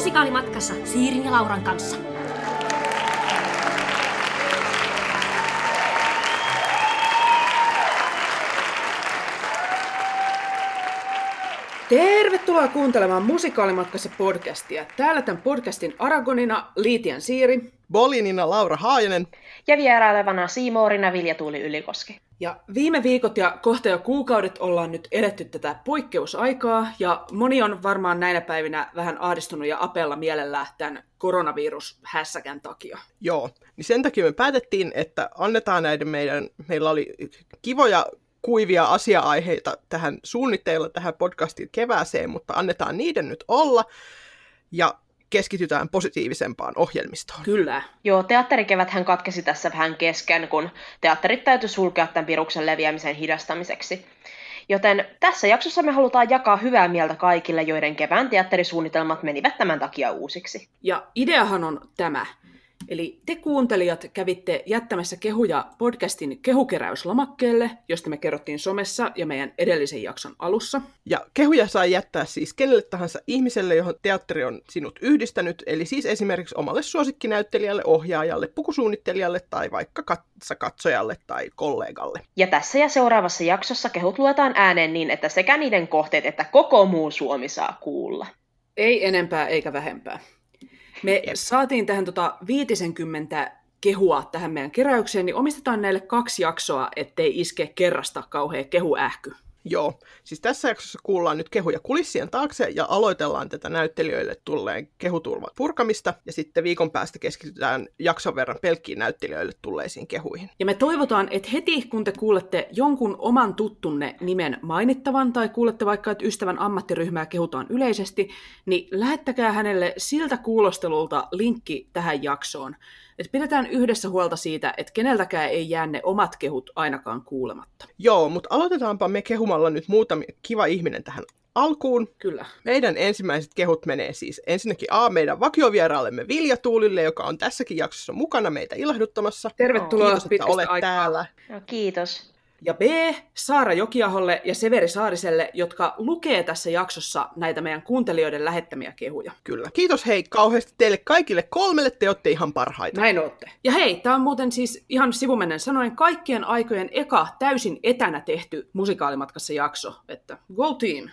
musikaalimatkassa Siirin ja Lauran kanssa. Tervetuloa kuuntelemaan Musikaalimatkassa podcastia. Täällä tämän podcastin Aragonina Liitian Siiri. Bolinina Laura Haajanen. Ja vierailevana Siimoorina Vilja Tuuli Ylikoski. Ja viime viikot ja kohta jo kuukaudet ollaan nyt edetty tätä poikkeusaikaa, ja moni on varmaan näinä päivinä vähän ahdistunut ja apella mielellään tämän koronavirushässäkän takia. Joo, niin sen takia me päätettiin, että annetaan näiden meidän, meillä oli kivoja kuivia asia-aiheita tähän suunnitteilla tähän podcastin kevääseen, mutta annetaan niiden nyt olla ja keskitytään positiivisempaan ohjelmistoon. Kyllä. Joo, teatterikevät hän katkesi tässä vähän kesken, kun teatterit täytyy sulkea tämän viruksen leviämisen hidastamiseksi. Joten tässä jaksossa me halutaan jakaa hyvää mieltä kaikille, joiden kevään teatterisuunnitelmat menivät tämän takia uusiksi. Ja ideahan on tämä. Eli te kuuntelijat kävitte jättämässä kehuja podcastin kehukeräyslomakkeelle, josta me kerrottiin somessa ja meidän edellisen jakson alussa. Ja kehuja saa jättää siis kenelle tahansa ihmiselle, johon teatteri on sinut yhdistänyt, eli siis esimerkiksi omalle suosikkinäyttelijälle, ohjaajalle, pukusuunnittelijalle tai vaikka katsojalle tai kollegalle. Ja tässä ja seuraavassa jaksossa kehut luetaan ääneen niin, että sekä niiden kohteet että koko muu Suomi saa kuulla. Ei enempää eikä vähempää. Me Jep. saatiin tähän tota 50 kehua tähän meidän keräykseen, niin omistetaan näille kaksi jaksoa, ettei iske kerrasta kauhean kehuähky. Joo, siis tässä jaksossa kuullaan nyt kehuja kulissien taakse ja aloitellaan tätä näyttelijöille tulleen kehuturvan purkamista ja sitten viikon päästä keskitytään jakson verran pelkkiin näyttelijöille tulleisiin kehuihin. Ja me toivotaan, että heti kun te kuulette jonkun oman tuttunne nimen mainittavan tai kuulette vaikka, että ystävän ammattiryhmää kehutaan yleisesti, niin lähettäkää hänelle siltä kuulostelulta linkki tähän jaksoon. Et pidetään yhdessä huolta siitä, että keneltäkään ei jää ne omat kehut ainakaan kuulematta. Joo, mutta aloitetaanpa me kehumalla nyt muutama kiva ihminen tähän alkuun. Kyllä. Meidän ensimmäiset kehut menee siis ensinnäkin A, meidän vakiovieraallemme Vilja Tuulille, joka on tässäkin jaksossa mukana meitä ilahduttamassa. Tervetuloa Kiitos, että olet aikaa. täällä. No, kiitos. Ja B, Saara Jokiaholle ja Severi Saariselle, jotka lukee tässä jaksossa näitä meidän kuuntelijoiden lähettämiä kehuja. Kyllä. Kiitos hei kauheasti teille kaikille kolmelle, te olette ihan parhaita. Näin olette. Ja hei, tämä on muuten siis ihan sivumennen sanoen kaikkien aikojen eka täysin etänä tehty musikaalimatkassa jakso, että go team!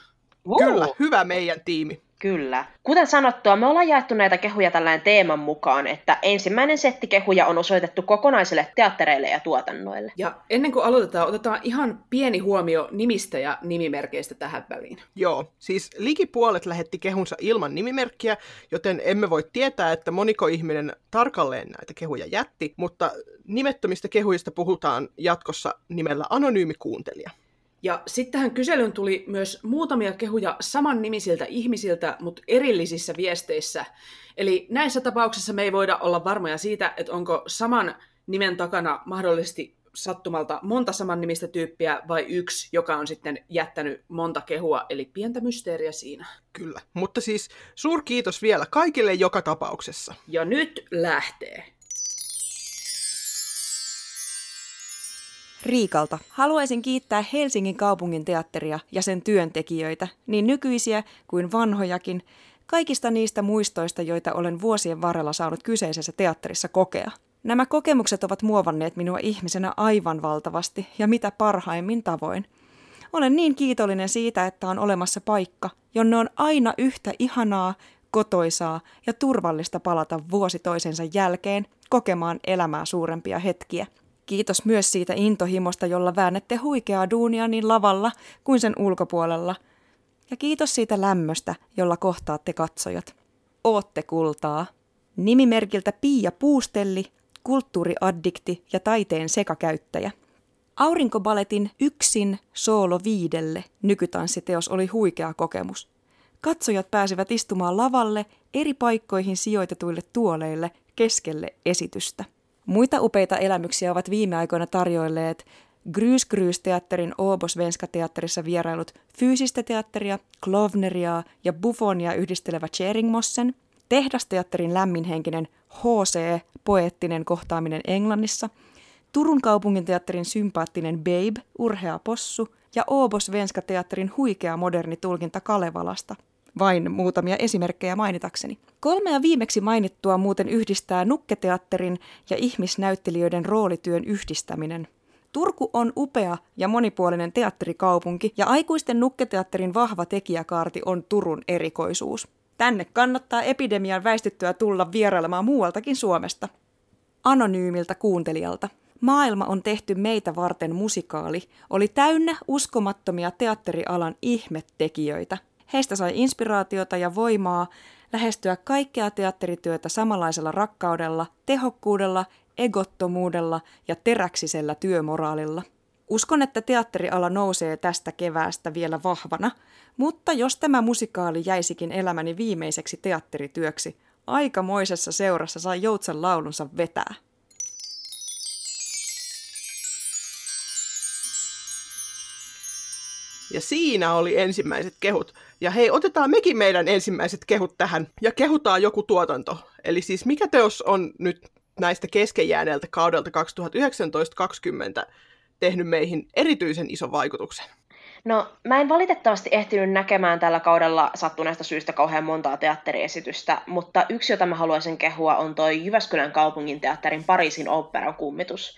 Kyllä, hyvä meidän tiimi. Kyllä. Kuten sanottua, me ollaan jaettu näitä kehuja tällainen teeman mukaan, että ensimmäinen setti kehuja on osoitettu kokonaisille teattereille ja tuotannoille. Ja ennen kuin aloitetaan, otetaan ihan pieni huomio nimistä ja nimimerkeistä tähän väliin. Joo, siis likipuolet lähetti kehunsa ilman nimimerkkiä, joten emme voi tietää, että moniko ihminen tarkalleen näitä kehuja jätti, mutta nimettömistä kehuista puhutaan jatkossa nimellä anonyymi kuuntelija. Ja sitten tähän kyselyyn tuli myös muutamia kehuja saman nimisiltä ihmisiltä, mutta erillisissä viesteissä. Eli näissä tapauksissa me ei voida olla varmoja siitä, että onko saman nimen takana mahdollisesti sattumalta monta saman nimistä tyyppiä vai yksi, joka on sitten jättänyt monta kehua, eli pientä mysteeriä siinä. Kyllä, mutta siis suurkiitos vielä kaikille joka tapauksessa. Ja nyt lähtee. Riikalta. Haluaisin kiittää Helsingin kaupungin teatteria ja sen työntekijöitä, niin nykyisiä kuin vanhojakin, kaikista niistä muistoista, joita olen vuosien varrella saanut kyseisessä teatterissa kokea. Nämä kokemukset ovat muovanneet minua ihmisenä aivan valtavasti ja mitä parhaimmin tavoin. Olen niin kiitollinen siitä, että on olemassa paikka, jonne on aina yhtä ihanaa, kotoisaa ja turvallista palata vuosi toisensa jälkeen kokemaan elämää suurempia hetkiä – Kiitos myös siitä intohimosta, jolla väännette huikeaa duunia niin lavalla kuin sen ulkopuolella. Ja kiitos siitä lämmöstä, jolla kohtaatte katsojat. Ootte kultaa. Nimimerkiltä Pia Puustelli, kulttuuriaddikti ja taiteen sekakäyttäjä. Aurinkobaletin Yksin soolo viidelle nykytanssiteos oli huikea kokemus. Katsojat pääsivät istumaan lavalle eri paikkoihin sijoitetuille tuoleille keskelle esitystä. Muita upeita elämyksiä ovat viime aikoina tarjoilleet Grys Grys teatterin Åbo Svenska teatterissa vierailut fyysistä teatteria, klovneria ja buffonia yhdistelevä Cheringmossen, tehdasteatterin lämminhenkinen HC, poeettinen kohtaaminen Englannissa, Turun kaupungin teatterin sympaattinen Babe, urhea possu ja Åbo Svenska teatterin huikea moderni tulkinta Kalevalasta. Vain muutamia esimerkkejä mainitakseni. Kolmea viimeksi mainittua muuten yhdistää nukketeatterin ja ihmisnäyttelijöiden roolityön yhdistäminen. Turku on upea ja monipuolinen teatterikaupunki ja aikuisten nukketeatterin vahva tekijäkaarti on Turun erikoisuus. Tänne kannattaa epidemian väistyttyä tulla vierailemaan muualtakin Suomesta. Anonyymiltä kuuntelijalta. Maailma on tehty meitä varten musikaali oli täynnä uskomattomia teatterialan ihmettekijöitä. Heistä sai inspiraatiota ja voimaa lähestyä kaikkea teatterityötä samanlaisella rakkaudella, tehokkuudella, egottomuudella ja teräksisellä työmoraalilla. Uskon, että teatteriala nousee tästä keväästä vielä vahvana, mutta jos tämä musikaali jäisikin elämäni viimeiseksi teatterityöksi, aikamoisessa seurassa sai Joutsan laulunsa vetää. Ja siinä oli ensimmäiset kehut. Ja hei, otetaan mekin meidän ensimmäiset kehut tähän ja kehutaan joku tuotanto. Eli siis mikä teos on nyt näistä keskenjääneeltä kaudelta 2019-2020 tehnyt meihin erityisen ison vaikutuksen? No, mä en valitettavasti ehtinyt näkemään tällä kaudella sattuneesta syystä kauhean montaa teatteriesitystä, mutta yksi, jota mä haluaisin kehua, on toi Jyväskylän kaupungin teatterin Pariisin operan kummitus.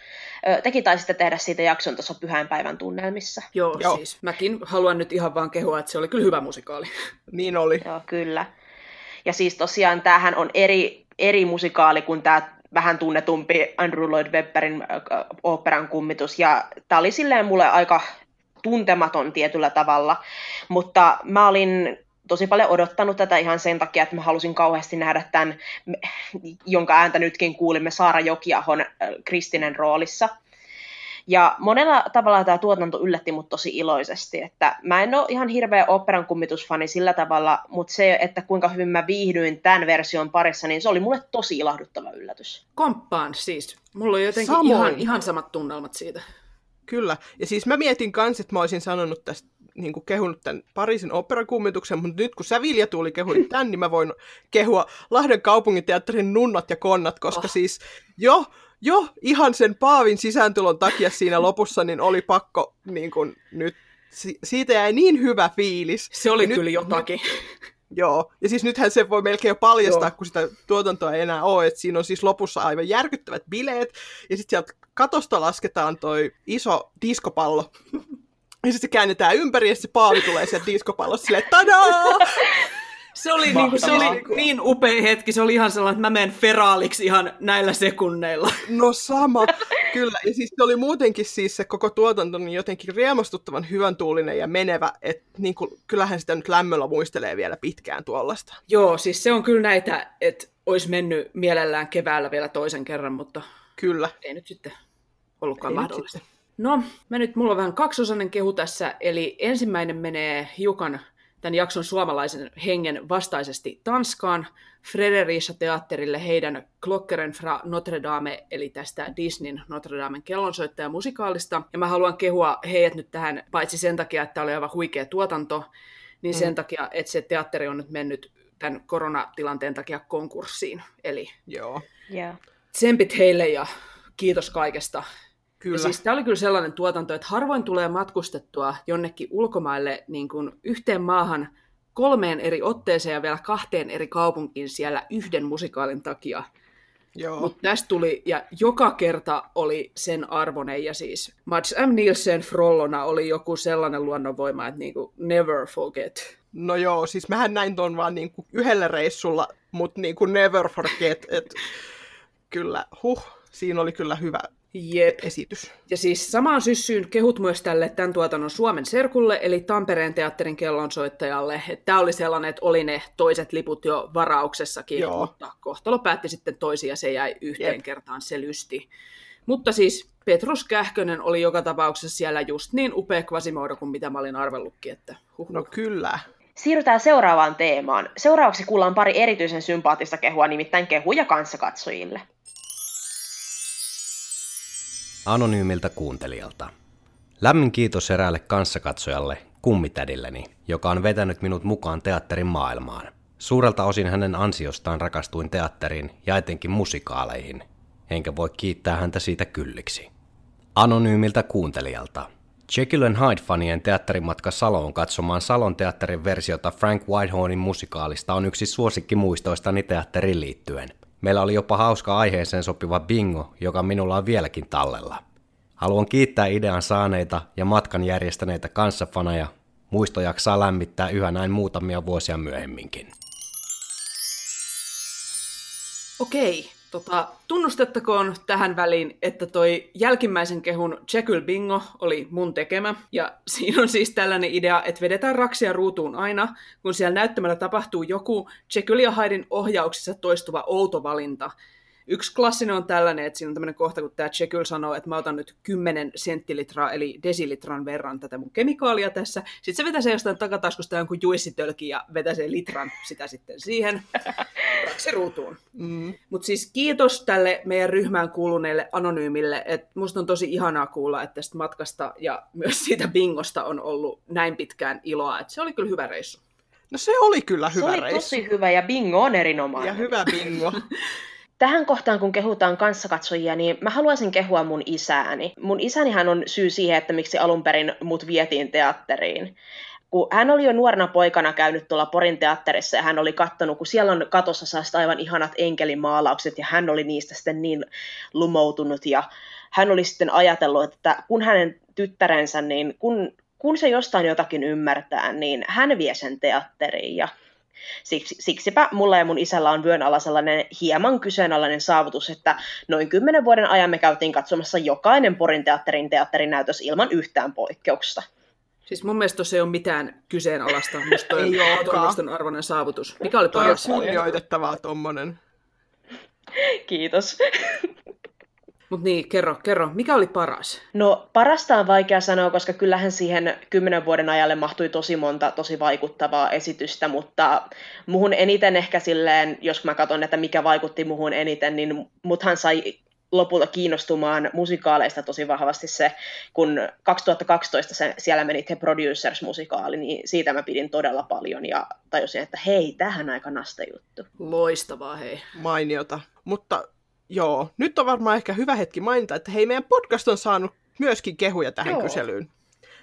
Tekin taisitte tehdä siitä jakson tuossa pyhäinpäivän tunnelmissa. Joo, Joo, siis mäkin haluan nyt ihan vaan kehua, että se oli kyllä hyvä musikaali. niin oli. Joo, kyllä. Ja siis tosiaan tämähän on eri, eri musikaali kuin tämä vähän tunnetumpi Andrew Lloyd Webberin operan kummitus, ja tämä oli silleen mulle aika tuntematon tietyllä tavalla, mutta mä olin tosi paljon odottanut tätä ihan sen takia, että mä halusin kauheasti nähdä tämän, jonka ääntä nytkin kuulimme, Saara Jokiahon Kristinen roolissa. Ja monella tavalla tämä tuotanto yllätti mut tosi iloisesti, että mä en ole ihan hirveä operan kummitusfani sillä tavalla, mutta se, että kuinka hyvin mä viihdyin tämän version parissa, niin se oli mulle tosi ilahduttava yllätys. Komppaan siis. Mulla on jotenkin ihan, ihan samat tunnelmat siitä. Kyllä. Ja siis mä mietin kans, että mä olisin sanonut tästä niin kuin kehunut tämän Pariisin operakummituksen, mutta nyt kun sä Vilja tuli kehuit tämän, niin mä voin kehua Lahden kaupunginteatterin nunnat ja konnat, koska oh. siis jo, jo ihan sen Paavin sisääntulon takia siinä lopussa, niin oli pakko niin kuin, nyt, siitä jäi niin hyvä fiilis. Se oli ja kyllä nyt, jotakin. Nyt, Joo, ja siis nythän se voi melkein jo paljastaa, Joo. kun sitä tuotantoa ei enää ole, että siinä on siis lopussa aivan järkyttävät bileet, ja sitten sieltä katosta lasketaan toi iso diskopallo, ja sitten se käännetään ympäri, ja se paavi tulee sieltä diskopallosta silleen, tadaa! Se oli, niin, kuin, se oli niin upea hetki, se oli ihan sellainen, että mä menen feraaliksi ihan näillä sekunneilla. No sama, kyllä. Ja siis se oli muutenkin siis se koko tuotanto niin jotenkin riemastuttavan hyvän tuulinen ja menevä, että niin kuin, kyllähän sitä nyt lämmöllä muistelee vielä pitkään tuollaista. Joo, siis se on kyllä näitä, että olisi mennyt mielellään keväällä vielä toisen kerran, mutta kyllä. ei nyt sitten ollutkaan ei mahdollista. Nyt No, mä nyt, mulla on vähän kaksosainen kehu tässä, eli ensimmäinen menee hiukan tämän jakson suomalaisen hengen vastaisesti Tanskaan, Frederisa teatterille heidän Glockeren fra Notre Dame, eli tästä Disneyn Notre Damen kellonsoittaja musikaalista. Ja mä haluan kehua heidät nyt tähän, paitsi sen takia, että oli aivan huikea tuotanto, niin sen mm. takia, että se teatteri on nyt mennyt tämän koronatilanteen takia konkurssiin. Eli Joo. Yeah. tsempit heille ja kiitos kaikesta. Kyllä. Ja siis tämä oli kyllä sellainen tuotanto, että harvoin tulee matkustettua jonnekin ulkomaille niin kuin yhteen maahan kolmeen eri otteeseen ja vielä kahteen eri kaupunkiin siellä yhden musikaalin takia. Mutta tästä tuli, ja joka kerta oli sen arvonen, ja siis Mats M. Nielsen Frollona oli joku sellainen luonnonvoima, että niinku never forget. No joo, siis mähän näin ton vaan niinku yhdellä reissulla, mutta niinku never forget, että kyllä, huh, siinä oli kyllä hyvä, Jep. esitys. Ja siis samaan syssyyn kehut myös tälle tämän tuotannon Suomen Serkulle, eli Tampereen teatterin kellonsoittajalle. Tämä oli sellainen, että oli ne toiset liput jo varauksessakin, Joo. mutta kohtalo päätti sitten toisia, se jäi yhteen Jep. kertaan, se lysti. Mutta siis Petrus Kähkönen oli joka tapauksessa siellä just niin upea kvasimoida kuin mitä mä olin arvellutkin. Että huh. No kyllä. Siirrytään seuraavaan teemaan. Seuraavaksi kuullaan pari erityisen sympaattista kehua, nimittäin kehuja kanssakatsojille anonyymiltä kuuntelijalta. Lämmin kiitos eräälle kanssakatsojalle, kummitädilleni, joka on vetänyt minut mukaan teatterin maailmaan. Suurelta osin hänen ansiostaan rakastuin teatteriin ja etenkin musikaaleihin, enkä voi kiittää häntä siitä kylliksi. Anonyymiltä kuuntelijalta. Jekyll and Hyde-fanien teatterimatka Saloon katsomaan Salon teatterin versiota Frank Whitehornin musikaalista on yksi suosikki muistoistani teatteriin liittyen. Meillä oli jopa hauska aiheeseen sopiva bingo, joka minulla on vieläkin tallella. Haluan kiittää idean saaneita ja matkan järjestäneitä kanssafaneja. Muisto jaksaa lämmittää yhä näin muutamia vuosia myöhemminkin. Okei, tota, tunnustettakoon tähän väliin, että toi jälkimmäisen kehun Jekyll Bingo oli mun tekemä. Ja siinä on siis tällainen idea, että vedetään raksia ruutuun aina, kun siellä näyttämällä tapahtuu joku Jekyll ja Hyden ohjauksissa toistuva outo valinta. Yksi klassinen on tällainen, että siinä on tämmöinen kohta, kun tämä Jekyll sanoo, että mä otan nyt 10 senttilitraa, eli desilitran verran tätä mun kemikaalia tässä. Sitten se vetää se jostain takataskusta jonkun juissitölki ja vetää sen litran sitä sitten siihen raksi ruutuun. Mm. Mutta siis kiitos tälle meidän ryhmään kuuluneelle anonyymille, että musta on tosi ihanaa kuulla, että tästä matkasta ja myös siitä bingosta on ollut näin pitkään iloa, että se oli kyllä hyvä reissu. No se oli kyllä Se hyvä oli reissu. tosi hyvä ja bingo on erinomainen. Ja hyvä bingo. Tähän kohtaan, kun kehutaan kanssakatsojia, niin mä haluaisin kehua mun isääni. Mun isänihän on syy siihen, että miksi alun perin mut vietiin teatteriin. Kun hän oli jo nuorena poikana käynyt tuolla Porin teatterissa ja hän oli kattonut, kun siellä on katossa saasta aivan ihanat enkelimaalaukset ja hän oli niistä sitten niin lumoutunut ja hän oli sitten ajatellut, että kun hänen tyttärensä, niin kun, kun se jostain jotakin ymmärtää, niin hän vie sen teatteriin ja Siksi, siksipä mulla ja mun isällä on vyön alla sellainen hieman kyseenalainen saavutus, että noin kymmenen vuoden ajan me käytiin katsomassa jokainen Porin teatterin teatterinäytös ilman yhtään poikkeusta. Siis mun mielestä se ei ole mitään kyseenalaista. Musta toi Ei on arvoinen saavutus. Mikä oli Toi on paras? kunnioitettavaa tommonen. Kiitos. Mutta niin, kerro, kerro. Mikä oli paras? No parasta on vaikea sanoa, koska kyllähän siihen kymmenen vuoden ajalle mahtui tosi monta tosi vaikuttavaa esitystä, mutta muhun eniten ehkä silleen, jos mä katson, että mikä vaikutti muhun eniten, niin muthan sai lopulta kiinnostumaan musikaaleista tosi vahvasti se, kun 2012 se, siellä meni The Producers-musikaali, niin siitä mä pidin todella paljon ja tajusin, että hei, tähän aika nasta juttu. Loistavaa, hei. Mainiota. Mutta joo, nyt on varmaan ehkä hyvä hetki mainita, että hei, meidän podcast on saanut myöskin kehuja tähän Joo. kyselyyn.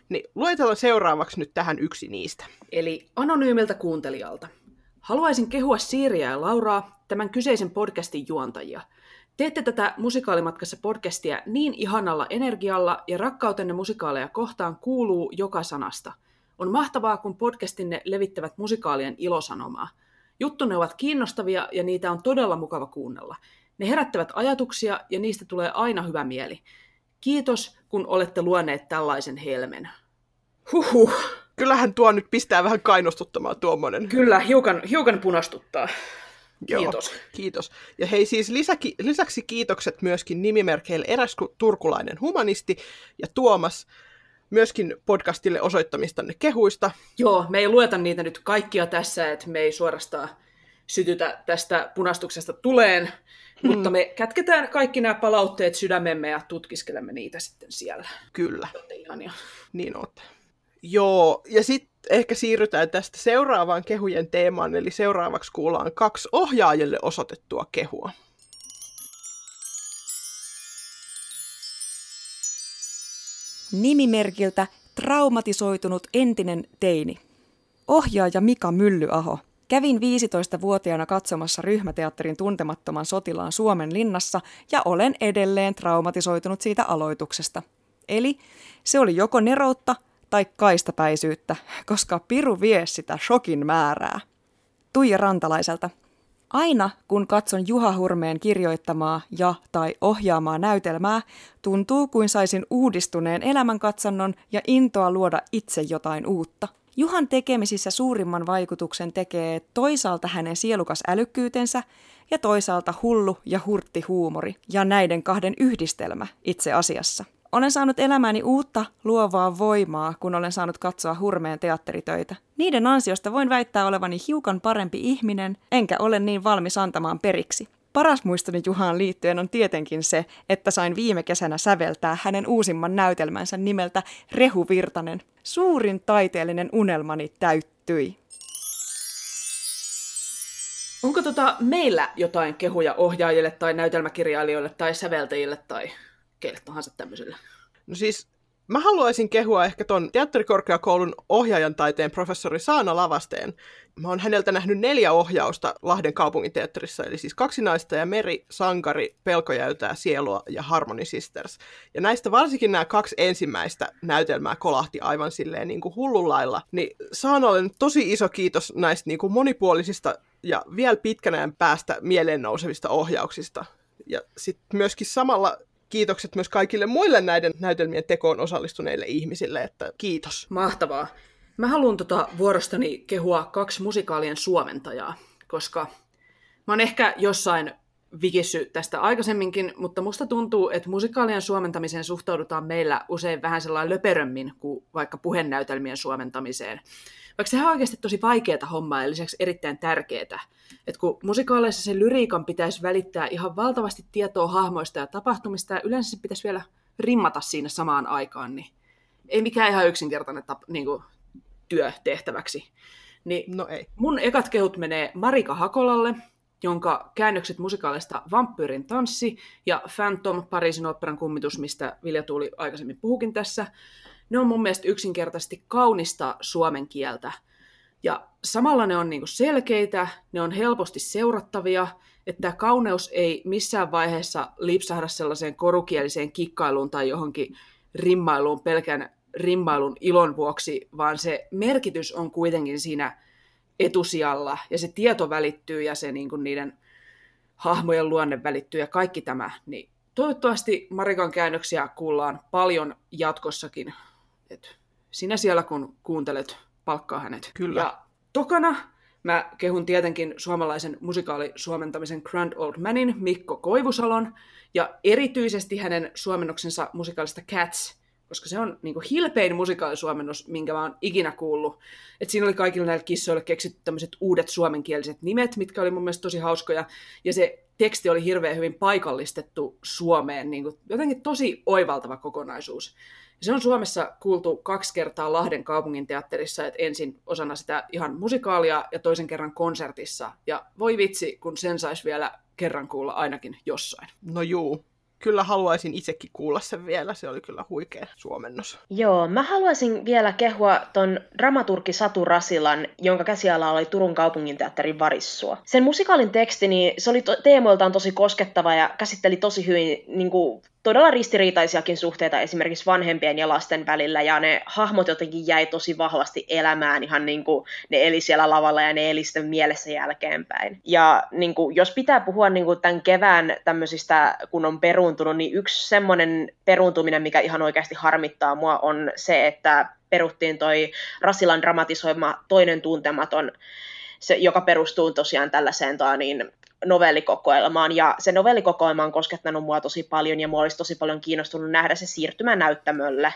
Niin luetellaan seuraavaksi nyt tähän yksi niistä. Eli anonyymiltä kuuntelijalta. Haluaisin kehua Siiriä ja Lauraa, tämän kyseisen podcastin juontajia. Teette tätä musikaalimatkassa podcastia niin ihanalla energialla ja rakkautenne musikaaleja kohtaan kuuluu joka sanasta. On mahtavaa, kun podcastinne levittävät musikaalien ilosanomaa. Juttunne ovat kiinnostavia ja niitä on todella mukava kuunnella. Ne herättävät ajatuksia ja niistä tulee aina hyvä mieli. Kiitos, kun olette luoneet tällaisen helmen. Huhhuh. Kyllähän tuo nyt pistää vähän kainostuttamaan tuommoinen. Kyllä, hiukan, hiukan punastuttaa. Joo, Kiitos. Kiitos. Ja hei siis lisäki, lisäksi kiitokset myöskin nimimerkeille eräs ku- turkulainen humanisti ja Tuomas myöskin podcastille osoittamistanne kehuista. Joo, me ei lueta niitä nyt kaikkia tässä, että me ei suorastaan sytytä tästä punastuksesta tuleen, hmm. mutta me kätketään kaikki nämä palautteet sydämemme ja tutkiskelemme niitä sitten siellä. Kyllä, ihania. niin olette. Joo, ja sitten ehkä siirrytään tästä seuraavaan kehujen teemaan, eli seuraavaksi kuullaan kaksi ohjaajille osoitettua kehua. Nimimerkiltä traumatisoitunut entinen teini. Ohjaaja Mika Myllyaho. Kävin 15-vuotiaana katsomassa ryhmäteatterin tuntemattoman sotilaan Suomen linnassa ja olen edelleen traumatisoitunut siitä aloituksesta. Eli se oli joko neroutta tai kaistapäisyyttä, koska piru vie sitä shokin määrää. Tuija Rantalaiselta. Aina kun katson Juha Hurmeen kirjoittamaa ja tai ohjaamaa näytelmää, tuntuu kuin saisin uudistuneen elämänkatsannon ja intoa luoda itse jotain uutta. Juhan tekemisissä suurimman vaikutuksen tekee toisaalta hänen sielukas älykkyytensä ja toisaalta hullu ja hurtti huumori ja näiden kahden yhdistelmä itse asiassa. Olen saanut elämääni uutta luovaa voimaa, kun olen saanut katsoa hurmeen teatteritöitä. Niiden ansiosta voin väittää olevani hiukan parempi ihminen, enkä ole niin valmis antamaan periksi. Paras muistoni Juhaan liittyen on tietenkin se, että sain viime kesänä säveltää hänen uusimman näytelmänsä nimeltä Rehu Virtanen. Suurin taiteellinen unelmani täyttyi. Onko tota meillä jotain kehuja ohjaajille tai näytelmäkirjailijoille tai säveltäjille tai keille tahansa tämmöiselle? No siis Mä haluaisin kehua ehkä ton teatterikorkeakoulun ohjaajan taiteen professori Saana Lavasteen. Mä oon häneltä nähnyt neljä ohjausta Lahden kaupunginteatterissa, eli siis kaksi naista ja meri, sankari, pelkojäytää sielua ja Harmony Sisters. Ja näistä varsinkin nämä kaksi ensimmäistä näytelmää kolahti aivan silleen niin kuin hullunlailla. Niin Saanalle tosi iso kiitos näistä niin kuin monipuolisista ja vielä pitkänään päästä mieleen nousevista ohjauksista. Ja sitten myöskin samalla kiitokset myös kaikille muille näiden näytelmien tekoon osallistuneille ihmisille, että kiitos. Mahtavaa. Mä haluan tota vuorostani kehua kaksi musikaalien suomentajaa, koska mä oon ehkä jossain vikissy tästä aikaisemminkin, mutta musta tuntuu, että musikaalien suomentamiseen suhtaudutaan meillä usein vähän sellainen löperömmin kuin vaikka puhenäytelmien suomentamiseen. Vaikka sehän on oikeasti tosi vaikeaa hommaa ja lisäksi erittäin tärkeää. Että kun musikaaleissa sen lyriikan pitäisi välittää ihan valtavasti tietoa hahmoista ja tapahtumista ja yleensä se pitäisi vielä rimmata siinä samaan aikaan, niin ei mikään ihan yksinkertainen tap, niin kuin, työ tehtäväksi. Niin No ei. mun ekat kehut menee Marika Hakolalle, jonka käännökset musikaalista Vampyyrin tanssi ja Phantom, Pariisin oopperan kummitus, mistä Vilja Tuuli aikaisemmin puhukin tässä, ne on mun mielestä yksinkertaisesti kaunista suomen kieltä. Ja samalla ne on niinku selkeitä, ne on helposti seurattavia, että kauneus ei missään vaiheessa lipsahda sellaiseen korukieliseen kikkailuun tai johonkin rimmailuun pelkän rimmailun ilon vuoksi, vaan se merkitys on kuitenkin siinä etusijalla ja se tieto välittyy ja se niin kuin niiden hahmojen luonne välittyy ja kaikki tämä. Niin toivottavasti Marikan käännöksiä kuullaan paljon jatkossakin. Et sinä siellä kun kuuntelet, palkkaa hänet. Kyllä. Ja tokana mä kehun tietenkin suomalaisen musikaalisuomentamisen Grand Old Manin Mikko Koivusalon ja erityisesti hänen suomennoksensa musikaalista Cats, koska se on niin kuin hilpein musikaalisuomennus, minkä mä oon ikinä kuullut. Et siinä oli kaikille näille kissoille keksitty tämmöiset uudet suomenkieliset nimet, mitkä oli mun mielestä tosi hauskoja. Ja se teksti oli hirveän hyvin paikallistettu Suomeen, niin kuin jotenkin tosi oivaltava kokonaisuus. Se on Suomessa kuultu kaksi kertaa Lahden kaupungin teatterissa, että ensin osana sitä ihan musikaalia ja toisen kerran konsertissa. Ja voi vitsi, kun sen saisi vielä kerran kuulla ainakin jossain. No juu, kyllä haluaisin itsekin kuulla sen vielä, se oli kyllä huikea suomennos. Joo, mä haluaisin vielä kehua ton dramaturgi Satu Rasilan, jonka käsiala oli Turun kaupunginteatterin Varissua. Sen musikaalin teksti, niin se oli to- teemoiltaan tosi koskettava ja käsitteli tosi hyvin niin kuin, todella ristiriitaisiakin suhteita esimerkiksi vanhempien ja lasten välillä, ja ne hahmot jotenkin jäi tosi vahvasti elämään, ihan niin kuin ne eli siellä lavalla ja ne eli sitten mielessä jälkeenpäin. Ja niin kuin, jos pitää puhua niin kuin tämän kevään tämmöisistä, kun on peruuntunut, niin yksi semmoinen peruuntuminen, mikä ihan oikeasti harmittaa mua, on se, että peruttiin toi Rasilan dramatisoima toinen tuntematon, se, joka perustuu tosiaan tällaiseen toa, niin, novellikokoelmaan, ja se novellikokoelma on koskettanut mua tosi paljon, ja mua olisi tosi paljon kiinnostunut nähdä se siirtymä näyttämölle.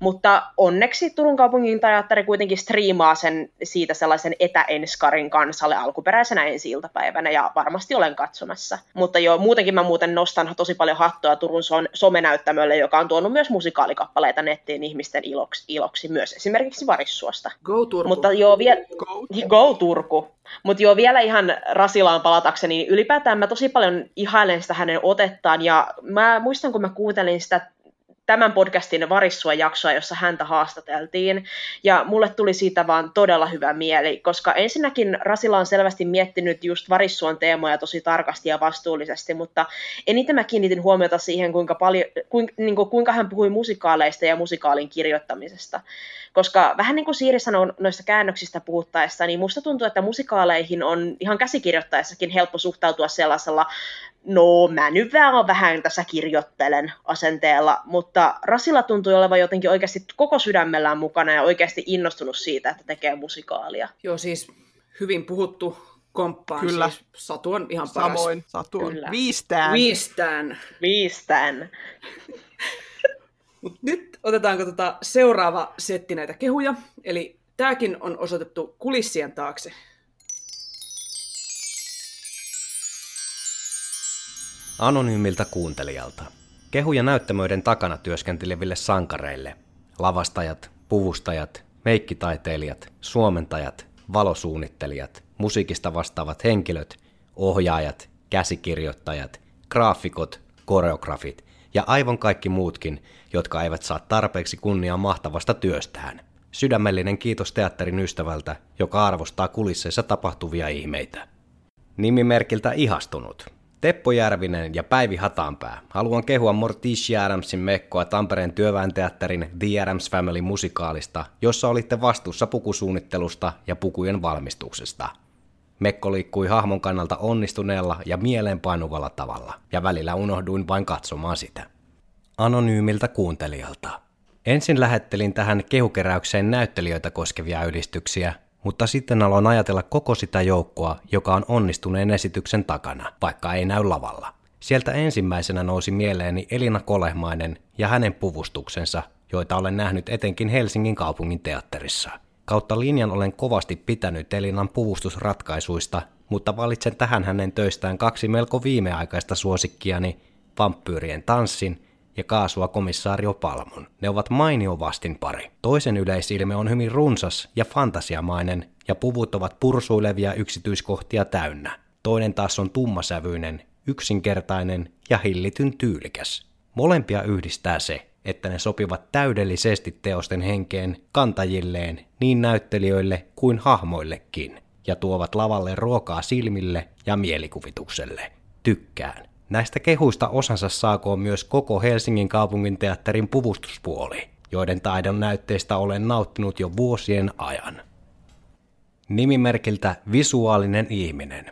Mutta onneksi Turun kaupungin teatteri kuitenkin striimaa sen siitä sellaisen etäenskarin kansalle alkuperäisenä ensi iltapäivänä, ja varmasti olen katsomassa. Mutta joo, muutenkin mä muuten nostan tosi paljon hattua Turun somenäyttämölle, joka on tuonut myös musikaalikappaleita nettiin ihmisten iloksi, iloksi myös esimerkiksi Varissuosta. Go Turku. Mutta joo, vielä... Go. Go Turku. Mutta joo, vielä ihan Rasilaan palatakseni, niin ylipäätään mä tosi paljon ihailen sitä hänen otettaan, ja mä muistan, kun mä kuuntelin sitä tämän podcastin Varissua jaksoa, jossa häntä haastateltiin, ja mulle tuli siitä vaan todella hyvä mieli, koska ensinnäkin Rasila on selvästi miettinyt just Varissuon teemoja tosi tarkasti ja vastuullisesti, mutta eniten mä kiinnitin huomiota siihen, kuinka, paljon, kuinka, niin kuin, kuinka hän puhui musikaaleista ja musikaalin kirjoittamisesta. Koska vähän niin kuin Siiri sanoi noista käännöksistä puhuttaessa, niin musta tuntuu, että musikaaleihin on ihan käsikirjoittaessakin helppo suhtautua sellaisella no mä nyt vaan vähän tässä kirjoittelen asenteella, mutta Rasilla tuntui olevan jotenkin oikeasti koko sydämellään mukana ja oikeasti innostunut siitä, että tekee musikaalia. Joo, siis hyvin puhuttu komppaan. Kyllä. Siis Satu on ihan paras. Samoin, Satu on Kyllä. viistään. Viistään. Viistän. Mut nyt otetaanko tota seuraava setti näitä kehuja. Eli tämäkin on osoitettu kulissien taakse. Anonyymiltä kuuntelijalta. Kehuja näyttämöiden takana työskenteleville sankareille. Lavastajat, puvustajat, meikkitaiteilijat, suomentajat, valosuunnittelijat, musiikista vastaavat henkilöt, ohjaajat, käsikirjoittajat, graafikot, koreografit ja aivan kaikki muutkin, jotka eivät saa tarpeeksi kunniaa mahtavasta työstään. Sydämellinen kiitos teatterin ystävältä, joka arvostaa kulisseissa tapahtuvia ihmeitä. Nimimerkiltä ihastunut. Teppo Järvinen ja Päivi Hatanpää. Haluan kehua Morticia Adamsin mekkoa Tampereen työväenteatterin The Adams Family musikaalista, jossa olitte vastuussa pukusuunnittelusta ja pukujen valmistuksesta. Mekko liikkui hahmon kannalta onnistuneella ja mieleenpainuvalla tavalla, ja välillä unohduin vain katsomaan sitä. Anonyymiltä kuuntelijalta. Ensin lähettelin tähän kehukeräykseen näyttelijöitä koskevia ylistyksiä, mutta sitten aloin ajatella koko sitä joukkoa, joka on onnistuneen esityksen takana, vaikka ei näy lavalla. Sieltä ensimmäisenä nousi mieleeni Elina Kolehmainen ja hänen puvustuksensa, joita olen nähnyt etenkin Helsingin kaupungin teatterissa. Kautta linjan olen kovasti pitänyt Elinan puvustusratkaisuista, mutta valitsen tähän hänen töistään kaksi melko viimeaikaista suosikkiani, vampyyrien tanssin ja kaasua komissaario Palmon. Ne ovat mainio vastinpari. Toisen yleisilme on hyvin runsas ja fantasiamainen, ja puvut ovat pursuilevia yksityiskohtia täynnä. Toinen taas on tummasävyinen, yksinkertainen ja hillityn tyylikäs. Molempia yhdistää se, että ne sopivat täydellisesti teosten henkeen kantajilleen niin näyttelijöille kuin hahmoillekin, ja tuovat lavalle ruokaa silmille ja mielikuvitukselle. Tykkään. Näistä kehuista osansa saakoon myös koko Helsingin kaupungin teatterin puvustuspuoli, joiden taidon näytteistä olen nauttinut jo vuosien ajan. Nimimerkiltä Visuaalinen ihminen.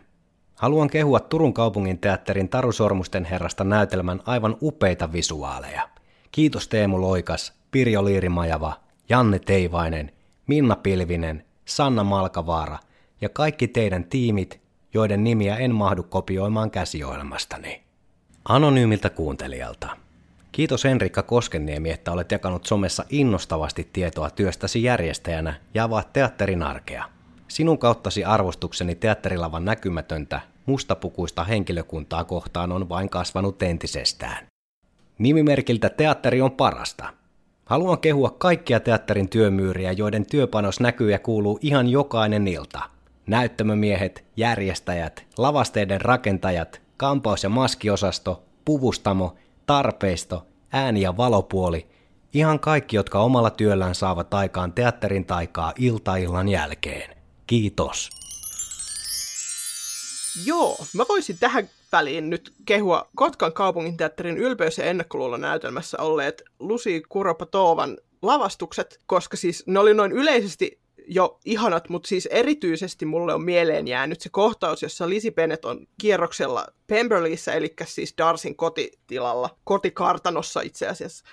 Haluan kehua Turun kaupungin teatterin Taru Sormusten herrasta näytelmän aivan upeita visuaaleja. Kiitos Teemu Loikas, Pirjo Liirimajava, Janne Teivainen, Minna Pilvinen, Sanna Malkavaara ja kaikki teidän tiimit, joiden nimiä en mahdu kopioimaan käsiohjelmastani. Anonyymiltä kuuntelijalta. Kiitos Enrikka Koskeniemi, että olet jakanut somessa innostavasti tietoa työstäsi järjestäjänä ja avaat teatterin arkea. Sinun kauttasi arvostukseni teatterilavan näkymätöntä, mustapukuista henkilökuntaa kohtaan on vain kasvanut entisestään. Nimimerkiltä teatteri on parasta. Haluan kehua kaikkia teatterin työmyyriä, joiden työpanos näkyy ja kuuluu ihan jokainen ilta. Näyttämömiehet, järjestäjät, lavasteiden rakentajat, kampaus- ja maskiosasto, puvustamo, tarpeisto, ääni- ja valopuoli, ihan kaikki, jotka omalla työllään saavat aikaan teatterin taikaa iltaillan jälkeen. Kiitos. Joo, mä voisin tähän väliin nyt kehua Kotkan kaupungin teatterin ylpeys- ja ennakkoluulla näytelmässä olleet Lusi Kuropatovan lavastukset, koska siis ne oli noin yleisesti jo ihanat, mutta siis erityisesti mulle on mieleen jäänyt se kohtaus, jossa Lisi Bennett on kierroksella Pemberleyssä, eli siis Darsin kotitilalla, kotikartanossa itse asiassa.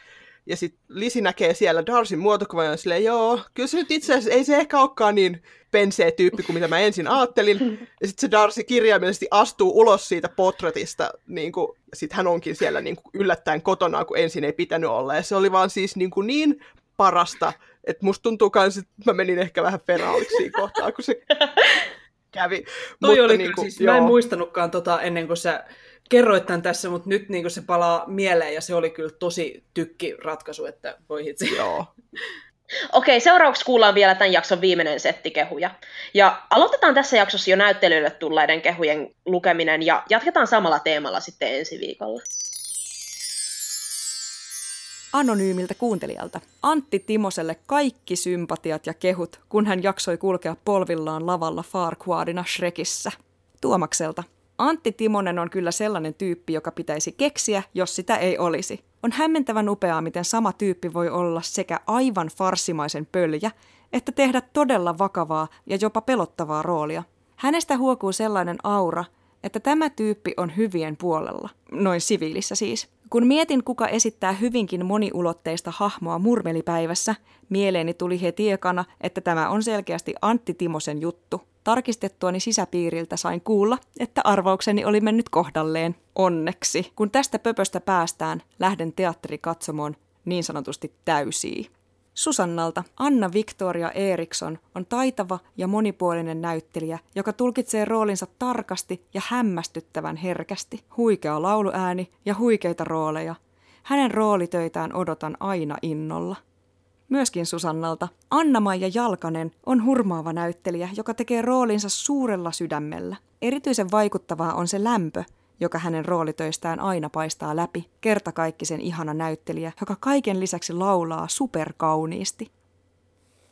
Ja sitten Lisi näkee siellä Darsin muotokuvan ja silleen, joo, kyllä se nyt itse asiassa ei se ehkä olekaan niin pensee tyyppi kuin mitä mä ensin ajattelin. Ja sitten se Darcy kirjaimellisesti astuu ulos siitä potretista, niin kuin, sit hän onkin siellä niin kuin yllättäen kotona, kun ensin ei pitänyt olla. Ja se oli vaan siis niin, kuin niin parasta, että musta tuntuu kans, että mä menin ehkä vähän feraaliksi siinä kohtaa, kun se kävi. Toi mutta oli niin kuin, siis, joo. mä en muistanutkaan tota ennen kuin sä kerroit tämän tässä, mutta nyt niin se palaa mieleen ja se oli kyllä tosi tykki ratkaisu, että voi hitsi. Joo. Okei, seuraavaksi kuullaan vielä tämän jakson viimeinen setti kehuja. Ja aloitetaan tässä jaksossa jo näyttelyille tulleiden kehujen lukeminen ja jatketaan samalla teemalla sitten ensi viikolla. Anonyymiltä kuuntelijalta. Antti Timoselle kaikki sympatiat ja kehut, kun hän jaksoi kulkea polvillaan lavalla Farquadina Shrekissä. Tuomakselta. Antti Timonen on kyllä sellainen tyyppi, joka pitäisi keksiä, jos sitä ei olisi. On hämmentävän upeaa, miten sama tyyppi voi olla sekä aivan farsimaisen pöljä, että tehdä todella vakavaa ja jopa pelottavaa roolia. Hänestä huokuu sellainen aura, että tämä tyyppi on hyvien puolella, noin siviilissä siis. Kun mietin, kuka esittää hyvinkin moniulotteista hahmoa murmelipäivässä, mieleeni tuli heti ekana, että tämä on selkeästi Antti Timosen juttu. Tarkistettuani sisäpiiriltä sain kuulla, että arvaukseni oli mennyt kohdalleen. Onneksi. Kun tästä pöpöstä päästään, lähden teatterikatsomoon niin sanotusti täysiin. Susannalta Anna Victoria Eriksson on taitava ja monipuolinen näyttelijä, joka tulkitsee roolinsa tarkasti ja hämmästyttävän herkästi. Huikea lauluääni ja huikeita rooleja. Hänen roolitöitään odotan aina innolla. Myöskin Susannalta Anna-Maija Jalkanen on hurmaava näyttelijä, joka tekee roolinsa suurella sydämellä. Erityisen vaikuttavaa on se lämpö, joka hänen roolitöistään aina paistaa läpi, kertakaikkisen ihana näyttelijä, joka kaiken lisäksi laulaa superkauniisti.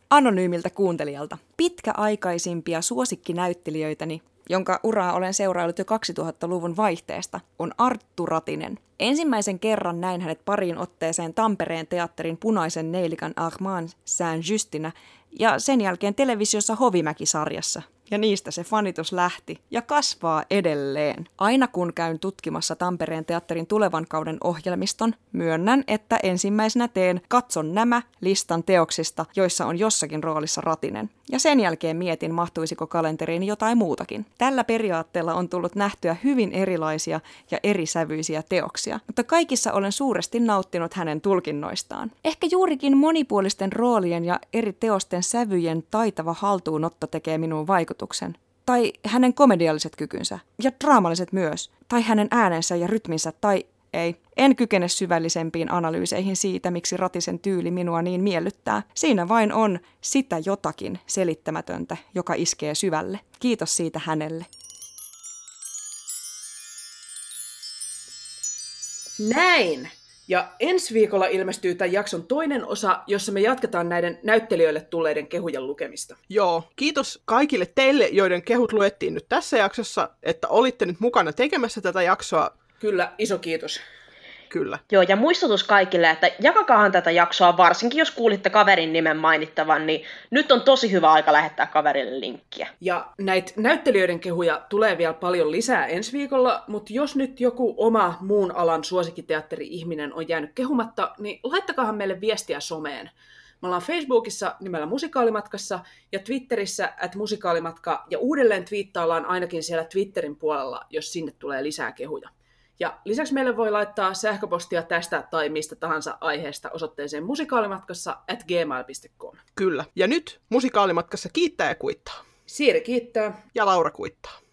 Anonyymiltä kuuntelijalta. Pitkäaikaisimpia suosikkinäyttelijöitäni jonka uraa olen seuraillut jo 2000-luvun vaihteesta, on Arttu Ratinen. Ensimmäisen kerran näin hänet pariin otteeseen Tampereen teatterin punaisen neilikan Armand Saint-Justinä ja sen jälkeen televisiossa Hovimäki-sarjassa, ja niistä se fanitus lähti ja kasvaa edelleen. Aina kun käyn tutkimassa Tampereen teatterin tulevan kauden ohjelmiston, myönnän, että ensimmäisenä teen Katson nämä listan teoksista, joissa on jossakin roolissa Ratinen. Ja sen jälkeen mietin, mahtuisiko kalenteriin jotain muutakin. Tällä periaatteella on tullut nähtyä hyvin erilaisia ja erisävyisiä teoksia, mutta kaikissa olen suuresti nauttinut hänen tulkinnoistaan. Ehkä juurikin monipuolisten roolien ja eri teosten sävyjen taitava haltuunotto tekee minuun vaikutuksen. Tai hänen komedialliset kykynsä, ja draamalliset myös, tai hänen äänensä ja rytminsä, tai ei. En kykene syvällisempiin analyyseihin siitä, miksi Ratisen tyyli minua niin miellyttää. Siinä vain on sitä jotakin selittämätöntä, joka iskee syvälle. Kiitos siitä hänelle. Näin! Ja ensi viikolla ilmestyy tämän jakson toinen osa, jossa me jatketaan näiden näyttelijöille tulleiden kehujen lukemista. Joo, kiitos kaikille teille, joiden kehut luettiin nyt tässä jaksossa, että olitte nyt mukana tekemässä tätä jaksoa. Kyllä, iso kiitos. Kyllä. Joo, ja muistutus kaikille, että jakakaahan tätä jaksoa, varsinkin jos kuulitte kaverin nimen mainittavan, niin nyt on tosi hyvä aika lähettää kaverille linkkiä. Ja näitä näyttelijöiden kehuja tulee vielä paljon lisää ensi viikolla, mutta jos nyt joku oma muun alan suosikkiteatteri-ihminen on jäänyt kehumatta, niin laittakaahan meille viestiä someen. Me ollaan Facebookissa nimellä Musikaalimatkassa ja Twitterissä at musikaalimatka ja uudelleen twiittaillaan ainakin siellä Twitterin puolella, jos sinne tulee lisää kehuja. Ja lisäksi meille voi laittaa sähköpostia tästä tai mistä tahansa aiheesta osoitteeseen musikaalimatkassa at gmail.com. Kyllä. Ja nyt musikaalimatkassa kiittää ja kuittaa. Siiri kiittää. Ja Laura kuittaa.